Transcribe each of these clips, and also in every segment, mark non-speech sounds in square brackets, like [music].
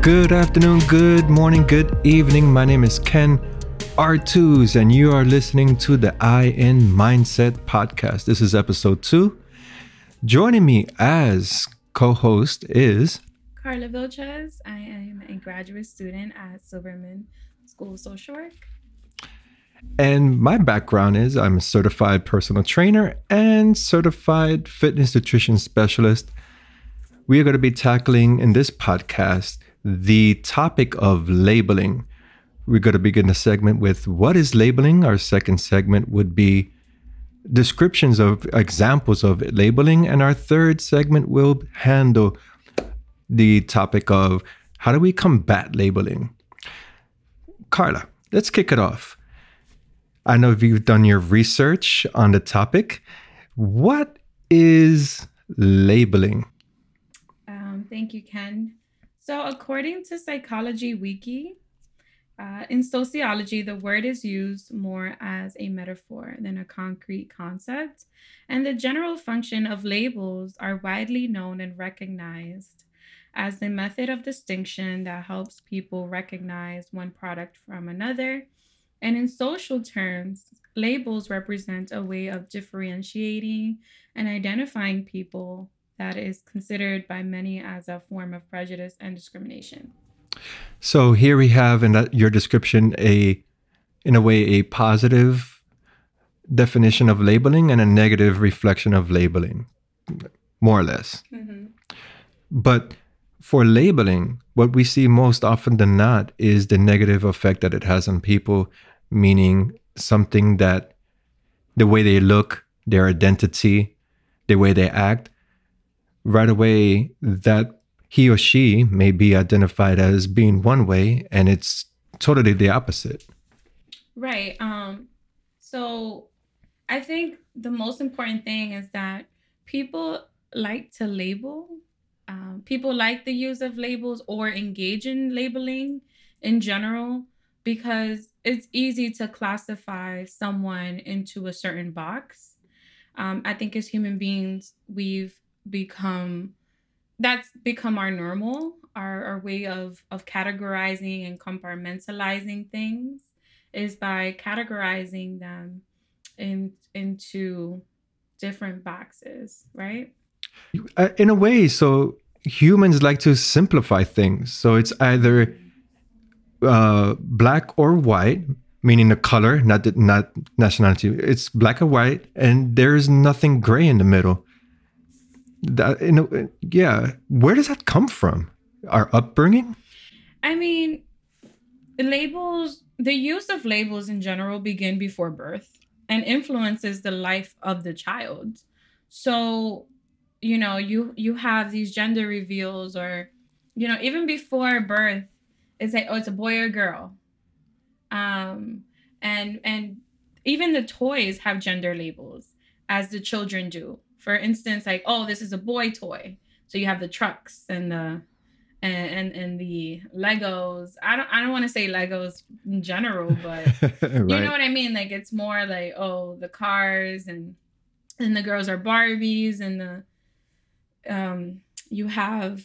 Good afternoon, good morning, good evening. My name is Ken Artuz, and you are listening to the I in Mindset podcast. This is episode two. Joining me as co host is Carla Vilchez. I am a graduate student at Silberman School of Social Work. And my background is I'm a certified personal trainer and certified fitness nutrition specialist. We are going to be tackling in this podcast the topic of labeling. We're going to begin the segment with what is labeling. Our second segment would be descriptions of examples of labeling. And our third segment will handle the topic of how do we combat labeling. Carla, let's kick it off. I know you've done your research on the topic. What is labeling? Um, thank you, Ken. So, according to Psychology Wiki, uh, in sociology, the word is used more as a metaphor than a concrete concept, and the general function of labels are widely known and recognized as the method of distinction that helps people recognize one product from another. And in social terms, labels represent a way of differentiating and identifying people that is considered by many as a form of prejudice and discrimination. So here we have in that, your description a in a way a positive definition of labeling and a negative reflection of labeling more or less. Mm-hmm. But for labeling, what we see most often than not is the negative effect that it has on people meaning something that the way they look, their identity, the way they act, right away that he or she may be identified as being one way and it's totally the opposite. Right. Um so I think the most important thing is that people like to label. Um, people like the use of labels or engage in labeling in general because it's easy to classify someone into a certain box. Um, I think as human beings, we've become that's become our normal, our, our way of of categorizing and compartmentalizing things is by categorizing them in into different boxes, right? Uh, in a way, so humans like to simplify things. So it's either uh, black or white, meaning the color, not the, not nationality. It's black or white, and there's nothing gray in the middle. That you know, yeah. Where does that come from? Our upbringing. I mean, labels. The use of labels in general begin before birth and influences the life of the child. So, you know, you you have these gender reveals, or you know, even before birth, it's like oh it's a boy or girl um and and even the toys have gender labels as the children do for instance like oh this is a boy toy. So you have the trucks and the and and, and the legos. I don't i don't want to say legos in general [laughs] but right. you know what i mean? Like it's more like oh the cars and and the girls are barbies and the um you have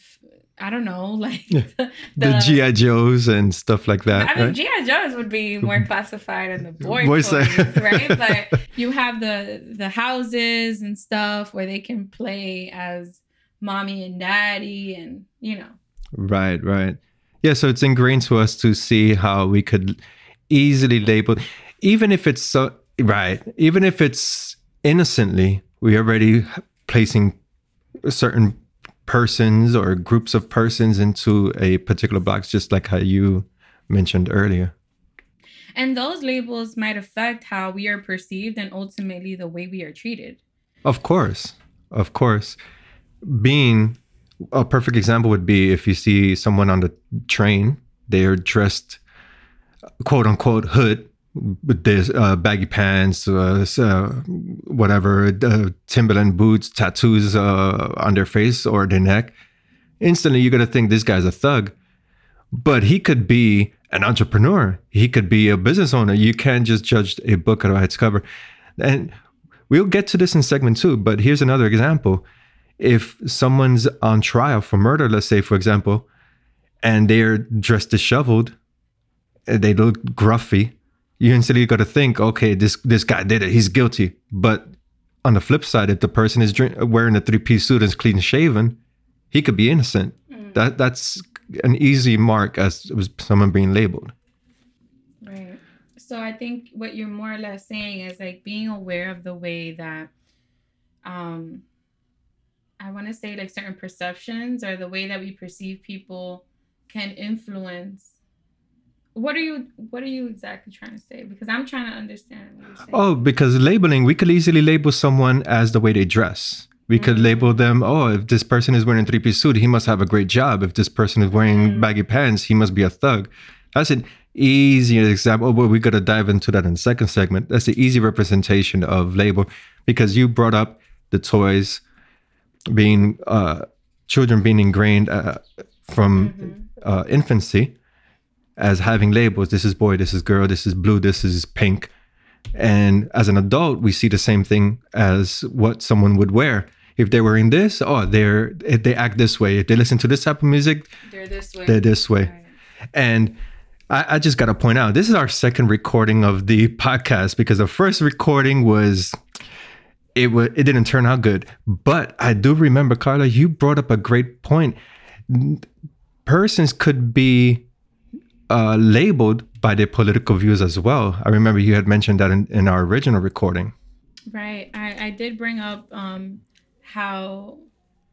I don't know, [laughs] like the, the, GI Joes and stuff like that. I mean, right? GI Joes would be more mm-hmm. classified in the [laughs] boy toys, uh, right? [laughs] But you have the the houses and stuff where they can play as mommy and daddy, and you know. Right, right, yeah. So it's ingrained to us to see how we could easily label, even if it's so right, even if it's innocently, we are already placing certain persons or groups of persons into a particular box, just like how you mentioned earlier. And those labels might affect how we are perceived and ultimately the way we are treated. Of course. Of course. Being a perfect example would be if you see someone on the train, they are dressed quote unquote hood this uh, baggy pants, uh, uh, whatever, uh, Timberland boots, tattoos uh, on their face or their neck, instantly you're gonna think this guy's a thug. But he could be an entrepreneur. He could be a business owner. You can't just judge a book by its cover. And we'll get to this in segment two. But here's another example: if someone's on trial for murder, let's say, for example, and they're dressed disheveled, they look gruffy, you instantly got to think, okay, this this guy did it, he's guilty. But on the flip side, if the person is drink, wearing a three piece suit and is clean shaven, he could be innocent. Mm. That that's an easy mark as someone being labeled. Right. So I think what you're more or less saying is like being aware of the way that um I want to say like certain perceptions or the way that we perceive people can influence what are you what are you exactly trying to say? Because i'm trying to understand oh because labeling we could easily label someone as the way they dress. We could mm-hmm. label them oh if this person is wearing a three-piece suit he must have a great job. If this person is wearing mm-hmm. baggy pants he must be a thug. That's an easy example but we got to dive into that in the second segment. That's the easy representation of label because you brought up the toys being uh, children being ingrained uh, from mm-hmm. uh, infancy as having labels. This is boy, this is girl, this is blue, this is pink. And as an adult, we see the same thing as what someone would wear. If they were in this, oh, they're they act this way. If they listen to this type of music, they're this way. They're this way. Right. And I, I just got to point out, this is our second recording of the podcast because the first recording was it was it didn't turn out good. But I do remember, Carla, you brought up a great point. Persons could be uh, labeled by their political views as well. I remember you had mentioned that in, in our original recording. Right. I, I did bring up um, how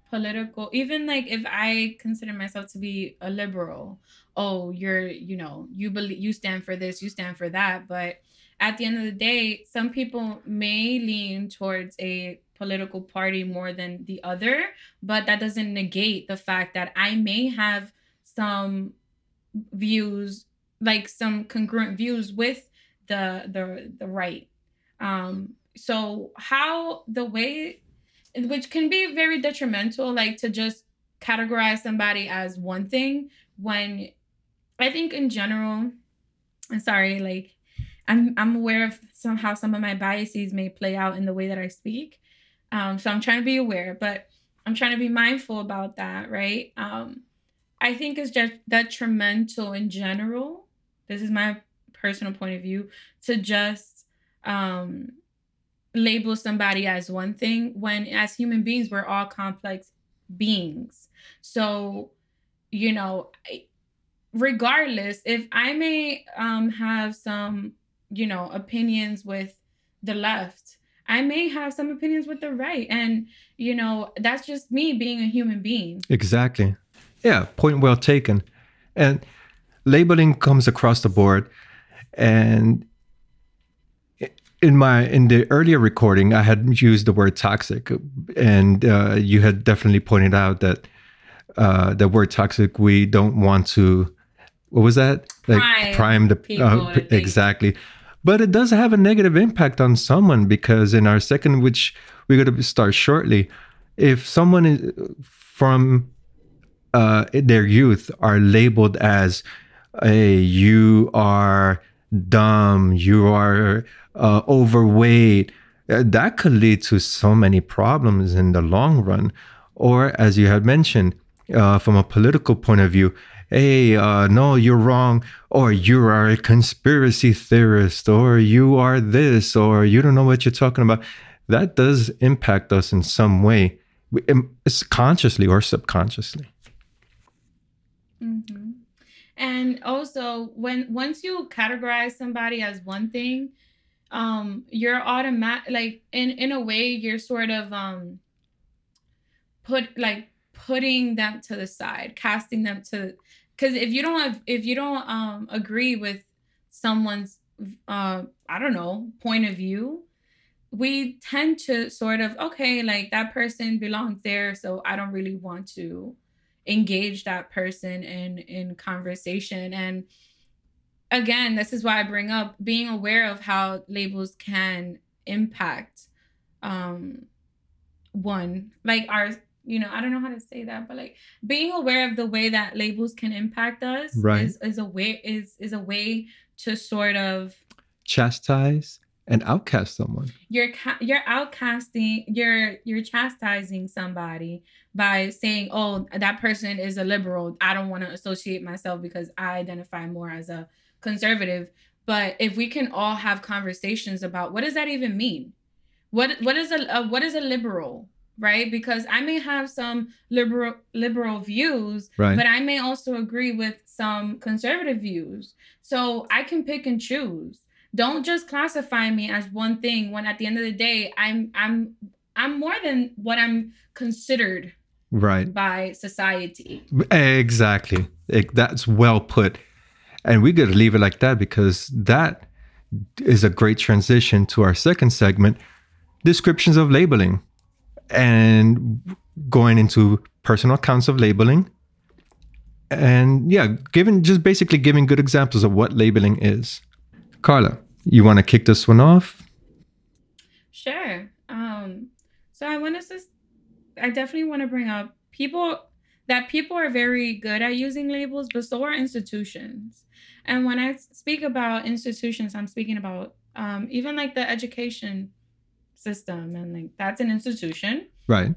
political, even like if I consider myself to be a liberal, oh, you're, you know, you believe you stand for this, you stand for that. But at the end of the day, some people may lean towards a political party more than the other, but that doesn't negate the fact that I may have some views, like some congruent views with the the the right. Um, so how the way, which can be very detrimental, like to just categorize somebody as one thing when I think in general, I'm sorry, like I'm I'm aware of somehow some of my biases may play out in the way that I speak. Um, so I'm trying to be aware, but I'm trying to be mindful about that, right? Um, I think it's just detrimental in general. This is my personal point of view to just um, label somebody as one thing when, as human beings, we're all complex beings. So, you know, regardless, if I may um, have some, you know, opinions with the left, I may have some opinions with the right. And, you know, that's just me being a human being. Exactly. Yeah, point well taken. And labeling comes across the board. And in my in the earlier recording, I had used the word toxic, and uh, you had definitely pointed out that uh, the word toxic we don't want to. What was that? Like prime, prime the people, uh, exactly. But it does have a negative impact on someone because in our second, which we're going to start shortly, if someone is from uh, their youth are labeled as, "Hey, you are dumb, you are uh, overweight," uh, that could lead to so many problems in the long run. Or, as you had mentioned, uh, from a political point of view, hey, uh, no, you're wrong, or you are a conspiracy theorist, or you are this, or you don't know what you're talking about. That does impact us in some way, consciously or subconsciously. Mm-hmm. And also, when once you categorize somebody as one thing, um, you're automatic like in in a way you're sort of um put like putting them to the side, casting them to because if you don't have if you don't um agree with someone's uh I don't know point of view, we tend to sort of okay like that person belongs there, so I don't really want to engage that person in in conversation and again this is why i bring up being aware of how labels can impact um one like our you know i don't know how to say that but like being aware of the way that labels can impact us right. is, is a way is is a way to sort of chastise and outcast someone. You're ca- you're outcasting, you're you're chastising somebody by saying, "Oh, that person is a liberal. I don't want to associate myself because I identify more as a conservative." But if we can all have conversations about what does that even mean? What what is a, a what is a liberal? right because i may have some liberal liberal views Right. but i may also agree with some conservative views so i can pick and choose don't just classify me as one thing when at the end of the day i'm i'm i'm more than what i'm considered Right. by society Exactly. It- that's well put. And we to leave it like that because that is a great transition to our second segment descriptions of labeling and going into personal accounts of labeling. And yeah, giving just basically giving good examples of what labeling is. Carla, you want to kick this one off? Sure. Um, so I want to just, I definitely want to bring up people that people are very good at using labels, but so are institutions. And when I speak about institutions, I'm speaking about um, even like the education system, and like that's an institution. Right.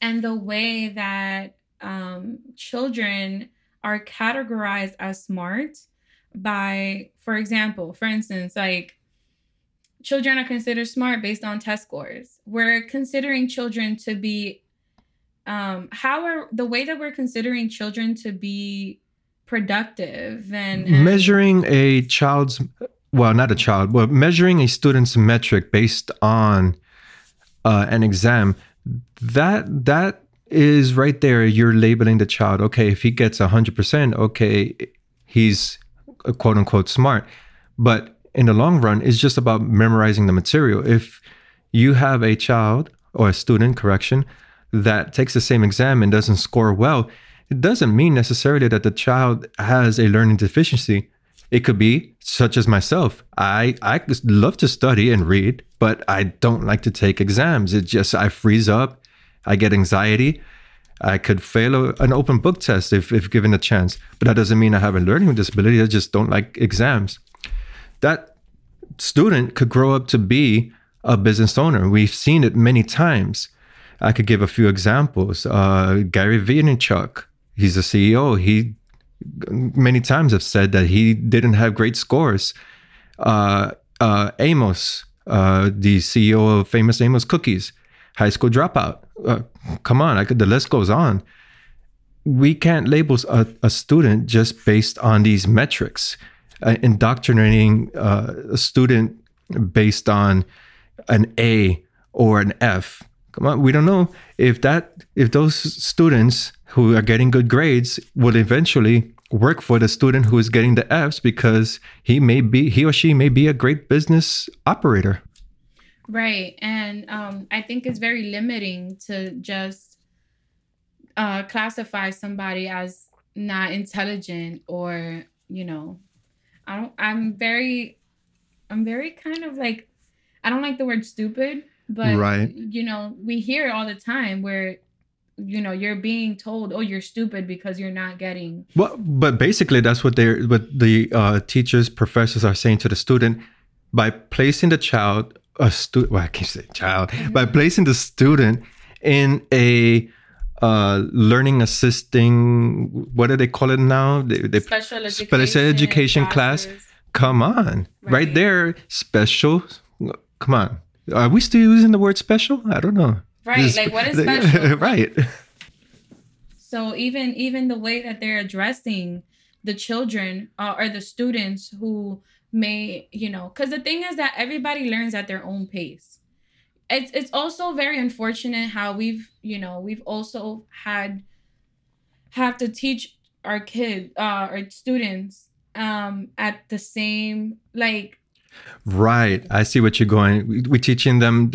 And the way that um, children are categorized as smart by, for example, for instance, like children are considered smart based on test scores. We're considering children to be um how are the way that we're considering children to be productive and, and measuring a child's well not a child but measuring a student's metric based on uh, an exam that that is right there you're labeling the child okay if he gets 100% okay he's Uh, quote unquote smart but in the long run it's just about memorizing the material if you have a child or a student correction that takes the same exam and doesn't score well it doesn't mean necessarily that the child has a learning deficiency. It could be such as myself. I I love to study and read, but I don't like to take exams. It just I freeze up, I get anxiety. I could fail a, an open book test if, if given a chance, but that doesn't mean I have a learning disability. I just don't like exams. That student could grow up to be a business owner. We've seen it many times. I could give a few examples. Uh, Gary Vaynerchuk, he's a CEO. He many times have said that he didn't have great scores. Uh, uh, Amos, uh, the CEO of famous Amos Cookies, high school dropout. Uh, come on, could, the list goes on. We can't label a, a student just based on these metrics. Uh, indoctrinating uh, a student based on an A or an F. Come on, we don't know if that if those students who are getting good grades will eventually work for the student who is getting the Fs because he may be he or she may be a great business operator. Right. And um, I think it's very limiting to just uh, classify somebody as not intelligent or, you know, I don't, I'm very, I'm very kind of like, I don't like the word stupid, but, Right. you know, we hear it all the time where, you know, you're being told, oh, you're stupid because you're not getting. Well, but basically that's what they're what the uh, teachers, professors are saying to the student by placing the child a student. Well, I can't say child [laughs] by placing the student in a uh, learning assisting. What do they call it now? They, they Special education, special education class. Come on, right. Right. there, special. Come on, are we still using the word special? I don't know. Right. Like, what is [laughs] special? [laughs] right. So even even the way that they're addressing the children uh, or the students who may, you know, because the thing is that everybody learns at their own pace. It's it's also very unfortunate how we've you know we've also had have to teach our kid uh, our students um at the same like Right. I see what you're going. We- We're teaching them,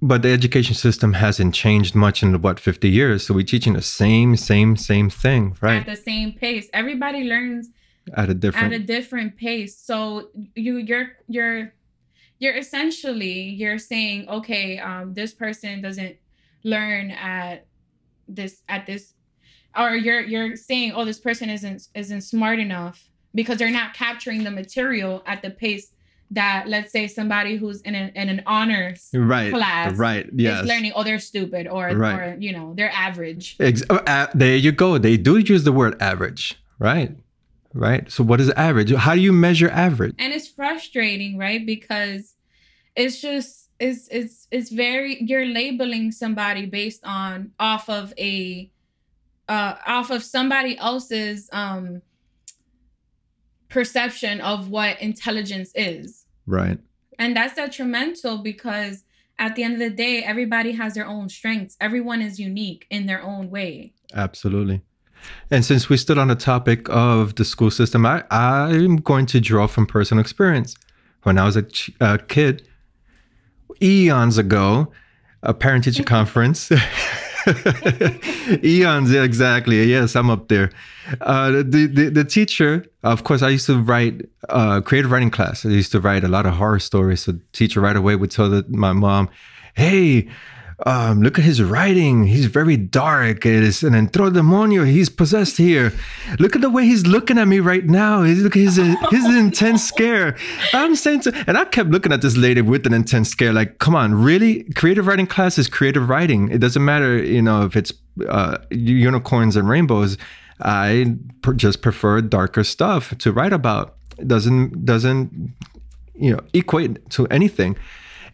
but the education system hasn't changed much in what 50 years. So we're teaching the same, same, same thing, right at the same pace. Everybody learns At a different. at a different pace so you you're you're you're essentially you're saying okay um this person doesn't learn at this at this or you're you're saying oh this person isn't isn't smart enough because they're not capturing the material at the pace that let's say somebody who's in, a, in an honors right class right yes is learning oh they're stupid or Right. or you know they're average Ex- uh, uh, there you go they do use the word average right right? So what is average? How do you measure average? And it's frustrating right? Because it's just it's it's it's very you're labeling somebody based on off of a uh off of somebody else's um perception of what intelligence is. Right. And that's detrimental because at the end of the day everybody has their own strengths. Everyone is unique in their own way. Absolutely. And since we stood on the topic of the school system, I, I'm going to draw from personal experience. When I was a, ch- a kid, eons ago, a parent teacher [laughs] conference. [laughs] eons, yeah, exactly. Yes, I'm up there. Uh, the, the the teacher, of course, I used to write uh, creative writing class. I used to write a lot of horror stories. So the teacher right away would tell the, my mom, "Hey, um, look at his writing. He's very dark. It is an entro demonio. He's possessed here. Look at the way he's looking at me right now. He's look his his intense scare. I'm saying to, and I kept looking at this lady with an intense scare. Like, come on, really? Creative writing class is creative writing. It doesn't matter, you know, if it's uh, unicorns and rainbows. I just prefer darker stuff to write about. It doesn't doesn't you know equate to anything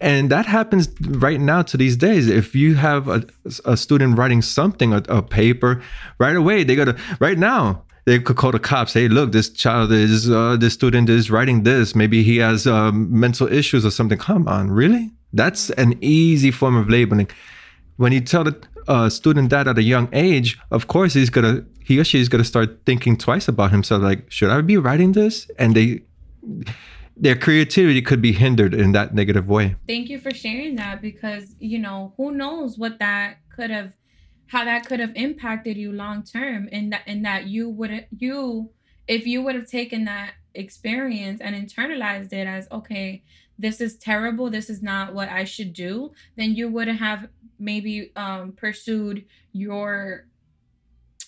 and that happens right now to these days. If you have a, a student writing something a, a paper right away they gotta right now they could call the cops. Hey look this child is uh, this student is writing this. Maybe he has um, mental issues or something. Come on really? That's an easy form of labeling. When you tell the uh, student that at a young age of course he's gonna he or she is gonna start thinking twice about himself. Like should i be writing this? And they their creativity could be hindered in that negative way. Thank you for sharing that because you know who knows what that could have how that could have impacted you long term in that in that you would you if you would have taken that experience and internalized it as okay this is terrible this is not what i should do then you would have maybe um pursued your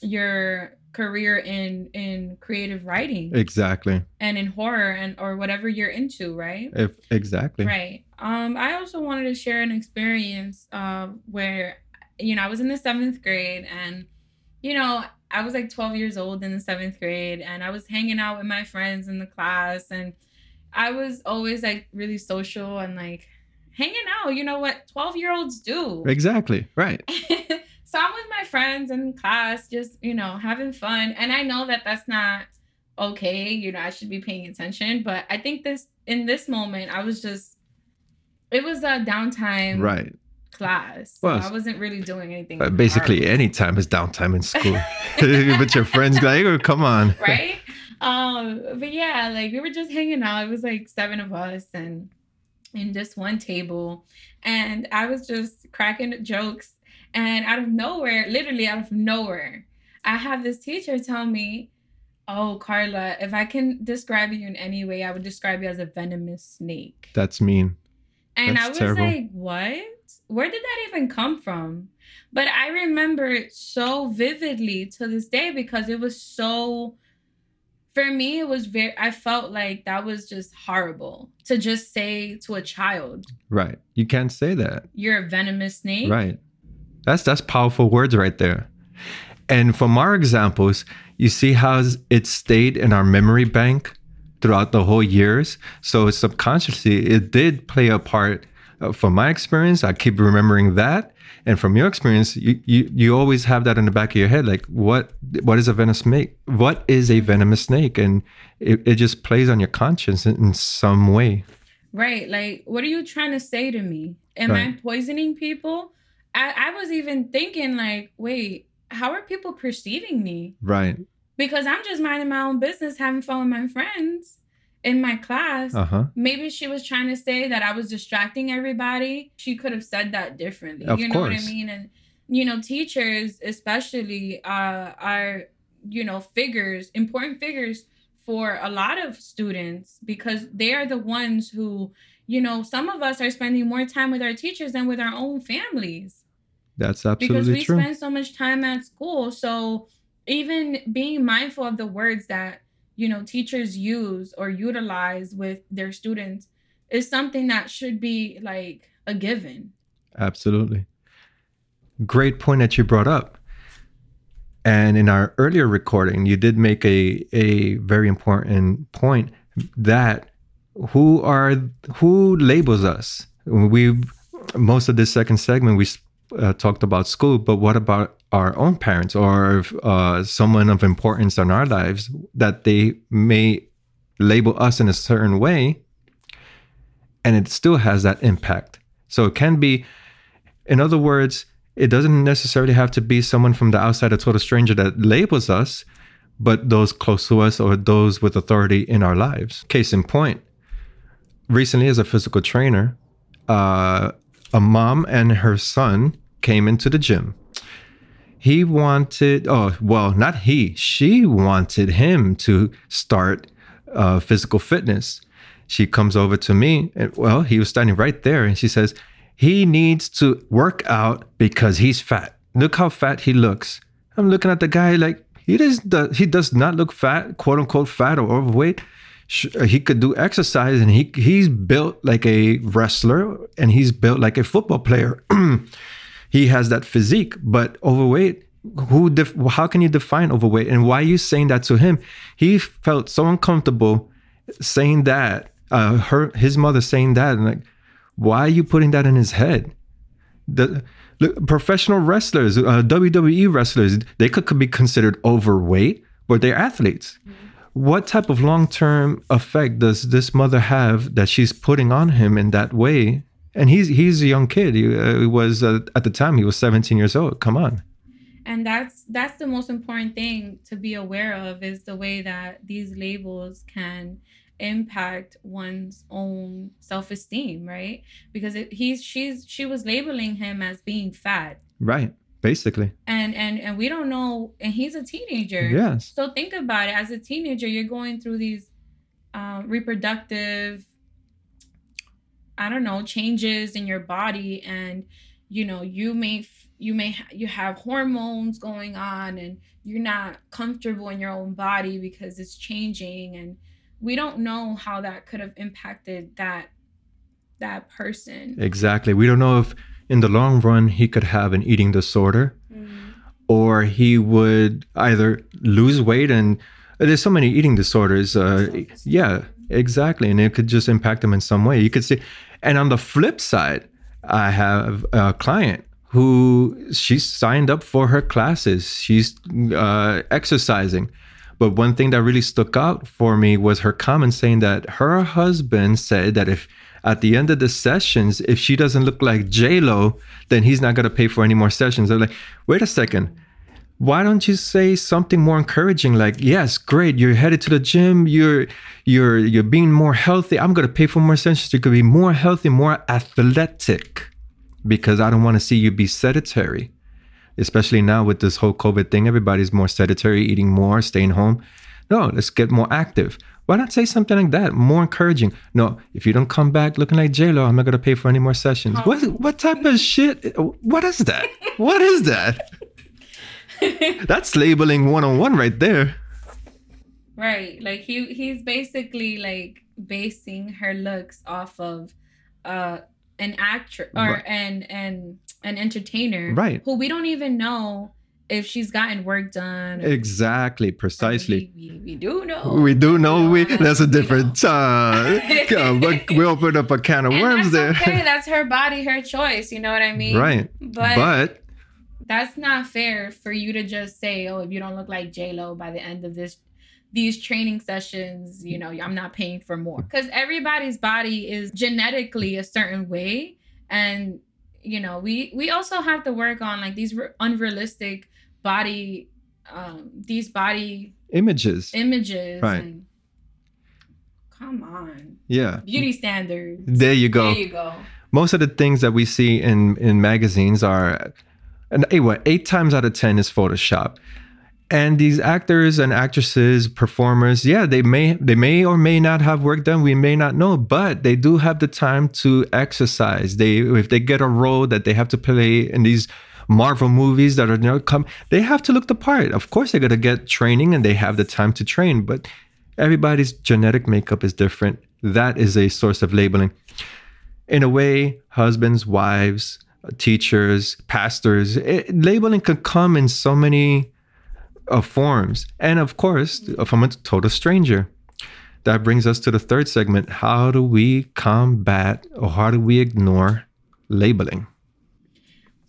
your career in in creative writing exactly and in horror and or whatever you're into right if exactly Right. Um, I also wanted to share an experience uh, where, you know, I was in the seventh grade and, you know, I was like 12 years old in the seventh grade and I was hanging out with my friends in the class and I was always like really social and like hanging out. You know what 12 year olds do. exactly right [laughs] so I'm with my friends in class, just, you know, having fun. And I know that that's not okay. You know, I should be paying attention. But I think this, in this moment, I was just, it was a downtime right class. So Well, I wasn't really doing anything. Uh, basically any time is downtime in school [laughs] with your friends like oh, come on [laughs] right? um, but yeah, like we were just hanging out. It was like seven of us and in just one table. And I was just cracking jokes. And out of nowhere, literally out of nowhere, I have this teacher tell me, Oh, Carla, if I can describe you in any way, I would describe you as a venomous snake. that's mean And I That's was terrible. like, what? Where did that even come from? But I remember it so vividly to this day because it was so, for me, it was very, I felt like that was just horrible to just say to a child, right you can't say that you're a venomous snake. right that's that's powerful words right there and from our examples you see how it stayed in our memory bank throughout the whole years so subconsciously it did play a part uh, from my experience i keep remembering that and from your experience you, you you always have that in the back of your head like what what is a venomous snake what is a venomous snake and it, it just plays on your conscience in, in some way Right. Like, what are you trying to say to me? Am Right. I poisoning people? I, I was even thinking, like, wait, how are people perceiving me? right because I'm just minding my own business, having fun with my friends in my class. uh-huh Maybe she was trying to say that I was distracting everybody. She could have said that differently. Of you know what I mean? And you know, teachers especially uh, are you know figures, important figures for a lot of students because they are the ones who you know some of us are spending more time with our teachers than with our own families that's absolutely because we true spend so much time at school so even being mindful of the words that you know teachers use or utilize with their students is something that should be like a given. Absolutely. Great point that you brought up. And in our earlier recording, you did make a, a very important point that who are who labels us? We most of this second segment we uh, talked about school, but what about our own parents or uh, someone of importance in our lives that they may label us in a certain way, and it still has that impact. So it can be, in other words, it doesn't necessarily have to be someone from the outside, a total stranger that labels us, but those close to us or those with authority in our lives. Case in point, recently as a physical trainer, uh, a mom and her son came into the gym. He wanted, oh, well, not he, she wanted him to start uh, physical fitness. She comes over to me, and well, he was standing right there, and she says, He needs to work out because he's fat. Look how fat he looks. I'm looking at the guy like, he does, he does not look fat, quote unquote, fat or overweight he could do exercise and he he's built like a wrestler and he's built like a football player. [clears throat] He has that physique but overweight who def- how can you define overweight? And why are you saying that to him? He felt so uncomfortable saying that uh her his mother saying that and like why are you putting that in his head? The look, professional wrestlers uh, WWE wrestlers they could, could be considered overweight but they're athletes. Mm-hmm what type of long term effect does this mother have that she's putting on him in that way? And he's he's a young kid. He, uh, was uh, at the time he was 17 years old. Come on. And that's that's the most important thing to be aware of is the way that these labels can impact one's own self-esteem, right? Because it, he's she's she was labeling him as being fat. Right basically. And and and we don't know and he's a teenager. Yes. So think about it. As a teenager you're going through these um, reproductive i don't know changes in your body. And you know you may you may you have hormones going on and you're not comfortable in your own body because it's changing. And we don't know how that could have impacted that that person. Exactly. We don't know if in the long run, he could have an eating disorder mm. or he would either lose weight and there's so many eating disorders. Uh, yeah, exactly. And it could just impact him in some way. You could see. And on the flip side, I have a client who she signed up for her classes. She's uh, exercising. But one thing that really stuck out for me was her comment saying that her husband said that if at the end of the sessions, if she doesn't look like J Lo, then he's not gonna pay for any more sessions. They're like, wait a second. Why don't you say something more encouraging like, yes, great, you're headed to the gym, you're you're you're being more healthy. I'm gonna pay for more sessions. You could be more healthy, more athletic. Because I don't want to see you be sedentary. Especially now with this whole COVID thing, everybody's more sedentary, eating more, staying home. No, let's get more active. Why not say something like that? More encouraging. No, if you don't come back looking like Lo, I'm not gonna pay for any more sessions. Oh. What what type of shit? What is that? what is that? [laughs] That's labeling one on one right there. Right. Like he he's basically like basing her looks off of uh an actor or right. an an an entertainer right who we don't even know if she's gotten work done. Exactly, precisely. We, we, we, do know. We do know. We that's a different uh, we opened up a can of [laughs] worms there. Okay, that's her body, her choice. You know what I mean? Right. But, but that's not fair for you to just say, "Oh, if you don't look like J Lo by the end of this." These training sessions, you know, I'm not paying for more. Because everybody's body is genetically a certain way, and you know, we we also have to work on like these unrealistic body um these body images. images right. and, come on. Yeah. Beauty standards. There you go. There you go. Most of the things that we see in in magazines are and anyway eight times out of ten is photoshop and these actors and actresses performers yeah they may they may or may not have work done we may not know but they do have the time to exercise they if they get a role that they have to play in these Marvel movies that are now come, they have to look the part. Of course, they're gonna get training and they have the time to train, but everybody's genetic makeup is different. that is a source of labeling. In a way, husbands, wives, teachers, pastors, it, labeling could come in so many uh, forms. And of course, from a total stranger. That brings us to the third segment. How do we combat or how do we ignore labeling?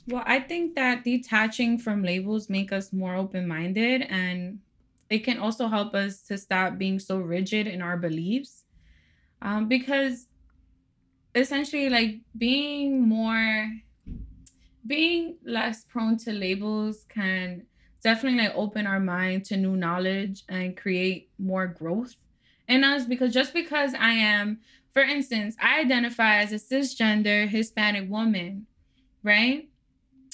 Well, I think that detaching from labels make us more open-minded and it can also help us to stop being so rigid in our beliefs. Um, because essentially like being more being less prone to labels can definitely like open our mind to new knowledge and create more growth in us because just because I am for instance, I identify as a cisgender Hispanic woman, right?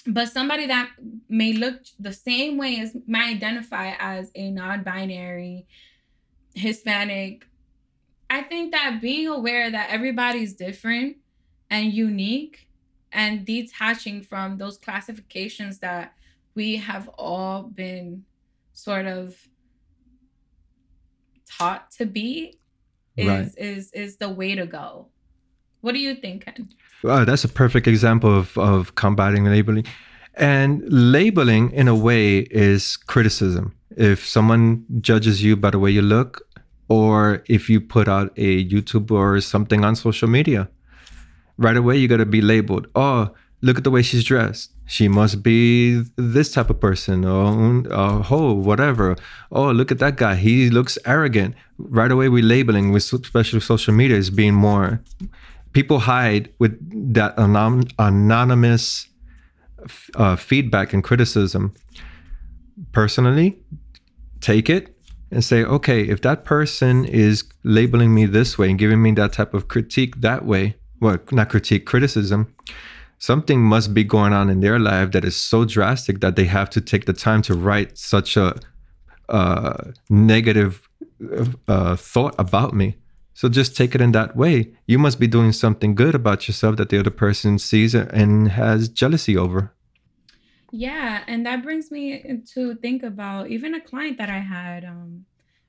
But somebody that may look the same way as may identify as a non-binary Hispanic. I think that being aware that everybody's different and unique and detaching from those classifications that we have all been sort of taught to be is Right. is is the way to go. What do you think, Ken? Wow, that's a perfect example of, of combating labeling. And labeling, in a way, is criticism. If someone judges you by the way you look, or if you put out a YouTube or something on social media, right away you got to be labeled. Oh, look at the way she's dressed. She must be this type of person, or uh, oh, whatever. Oh, look at that guy. He looks arrogant. Right away, we labeling with especially social media as being more people hide with that anon- anonymous uh, feedback and criticism. Personally, take it and say, okay, if that person is labeling me this way and giving me that type of critique that way, well, not critique, criticism, something must be going on in their life that is so drastic that they have to take the time to write such a uh, negative uh, thought about me. So just take it in that way. You must be doing something good about yourself that the other person sees and has jealousy over. Yeah, and that brings me to think about even a client that I had um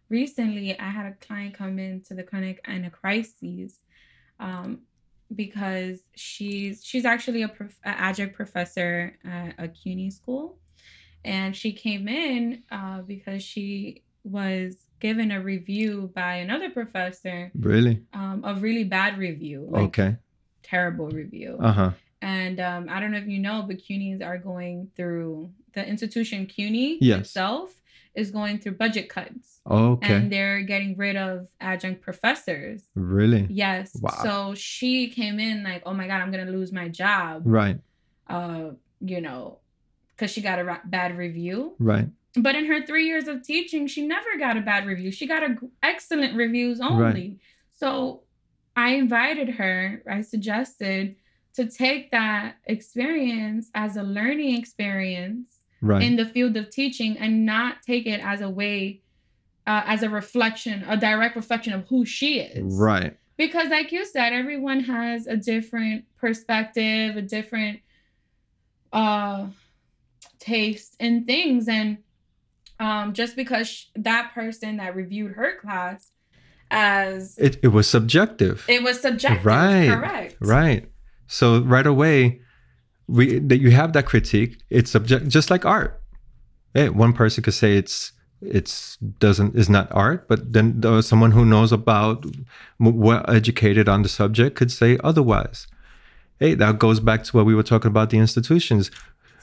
recently. I had a client come into the clinic in a crisis um because she's she's actually a, prof, adjunct professor at a CUNY school, and she came in uh, because she was given a review by another professor, Really? um, a really bad review, like Okay. terrible review. Uh huh. And um, I don't know if you know, but CUNYs are going through the institution CUNY Yes. itself is going through budget cuts. Okay. And they're getting rid of adjunct professors. really? Yes. Wow. So she came in like, oh my God, I'm going to lose my job. Right. Uh, you know, because she got a ra- bad review. Right. But in her three years of teaching, she never got a bad review. She got a g- excellent reviews only. Right. So I invited her. I suggested to take that experience as a learning experience Right. in the field of teaching and not take it as a way, uh, as a reflection, a direct reflection of who she is. right. Because, like you said, everyone has a different perspective, a different uh, taste in things. And um, just because sh- that person that reviewed her class as It, it was subjective. it was subjective, Right, correct? Right. So right away, we that you have that critique. It's subject, just like art. Hey, one person could say it's it's doesn't is not art, but then someone who knows about well educated on the subject could say otherwise. Hey, that goes back to what we were talking about the institutions.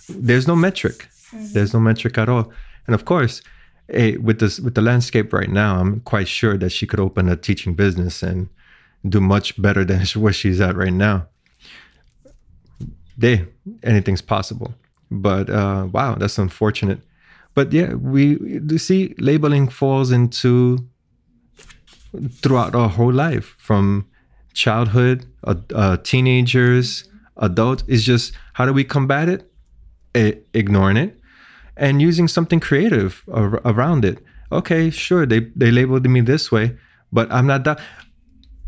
There's no metric. Mm-hmm. There's no metric at all. And of course, hey, with this with the landscape right now, I'm quite sure that she could open a teaching business and do much better than [laughs] where she's at right now. They anything's possible, but uh, wow, that's unfortunate. But yeah, we you see labeling falls into throughout our whole life from childhood, uh, uh, teenagers, adults. It's just how do we combat it? I- ignoring it and using something creative ar- around it. Okay, sure, they they labeled me this way, but I'm not that.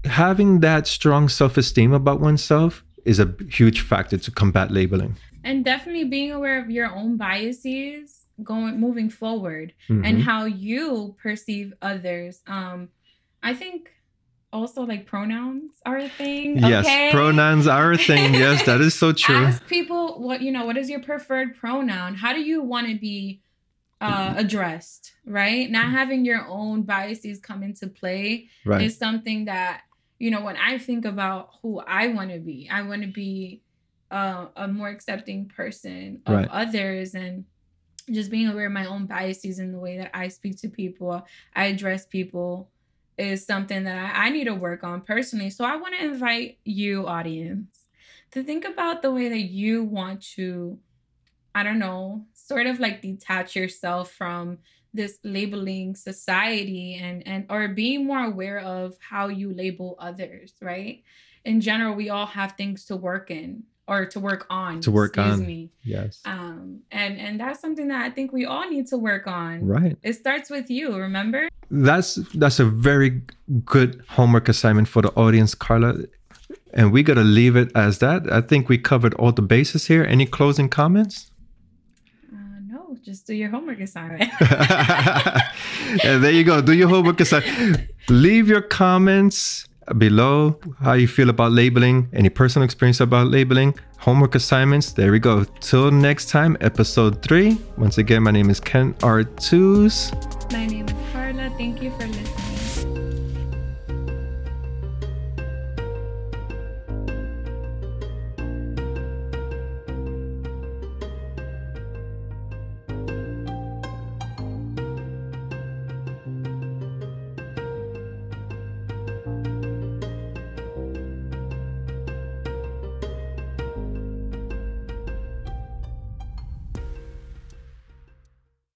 Having that strong self esteem about oneself is a huge factor to combat labeling. and definitely being aware of your own biases going moving forward and Mhm. how you perceive others um i think also like pronouns are a thing. Yes, okay? pronouns are a thing. Yes, that is so [laughs] true. Ask people what you know. What is your preferred pronoun? How do you want to be uh, addressed? Right, not having your own biases come into play Right. is something that you know. When I think about who I want to be, I want to be uh, a more accepting person of Right. others and just being aware of my own biases in the way that I speak to people, I address people is something that I, I need to work on personally. So I want to invite you, audience, to think about the way that you want to, I don't know, sort of like detach yourself from this labeling society and and or being more aware of how you label others, right? In general, we all have things to work in or to work on. To work excuse on. me. Yes. Um, and and that's something that I think we all need to work on. Right. It starts with you, remember? That's that's a very good homework assignment for the audience, Carla. And we gotta leave it as that. I think we covered all the bases here. Any closing comments? No, just do your homework assignment. [laughs] and there you go. Do your homework assignment. [laughs] Leave your comments below how you feel about labeling, any personal experience about labeling, homework assignments. There we go. Till next time, episode three. Once again, my name is Ken Artuz. My name is Carla. Thank you for listening.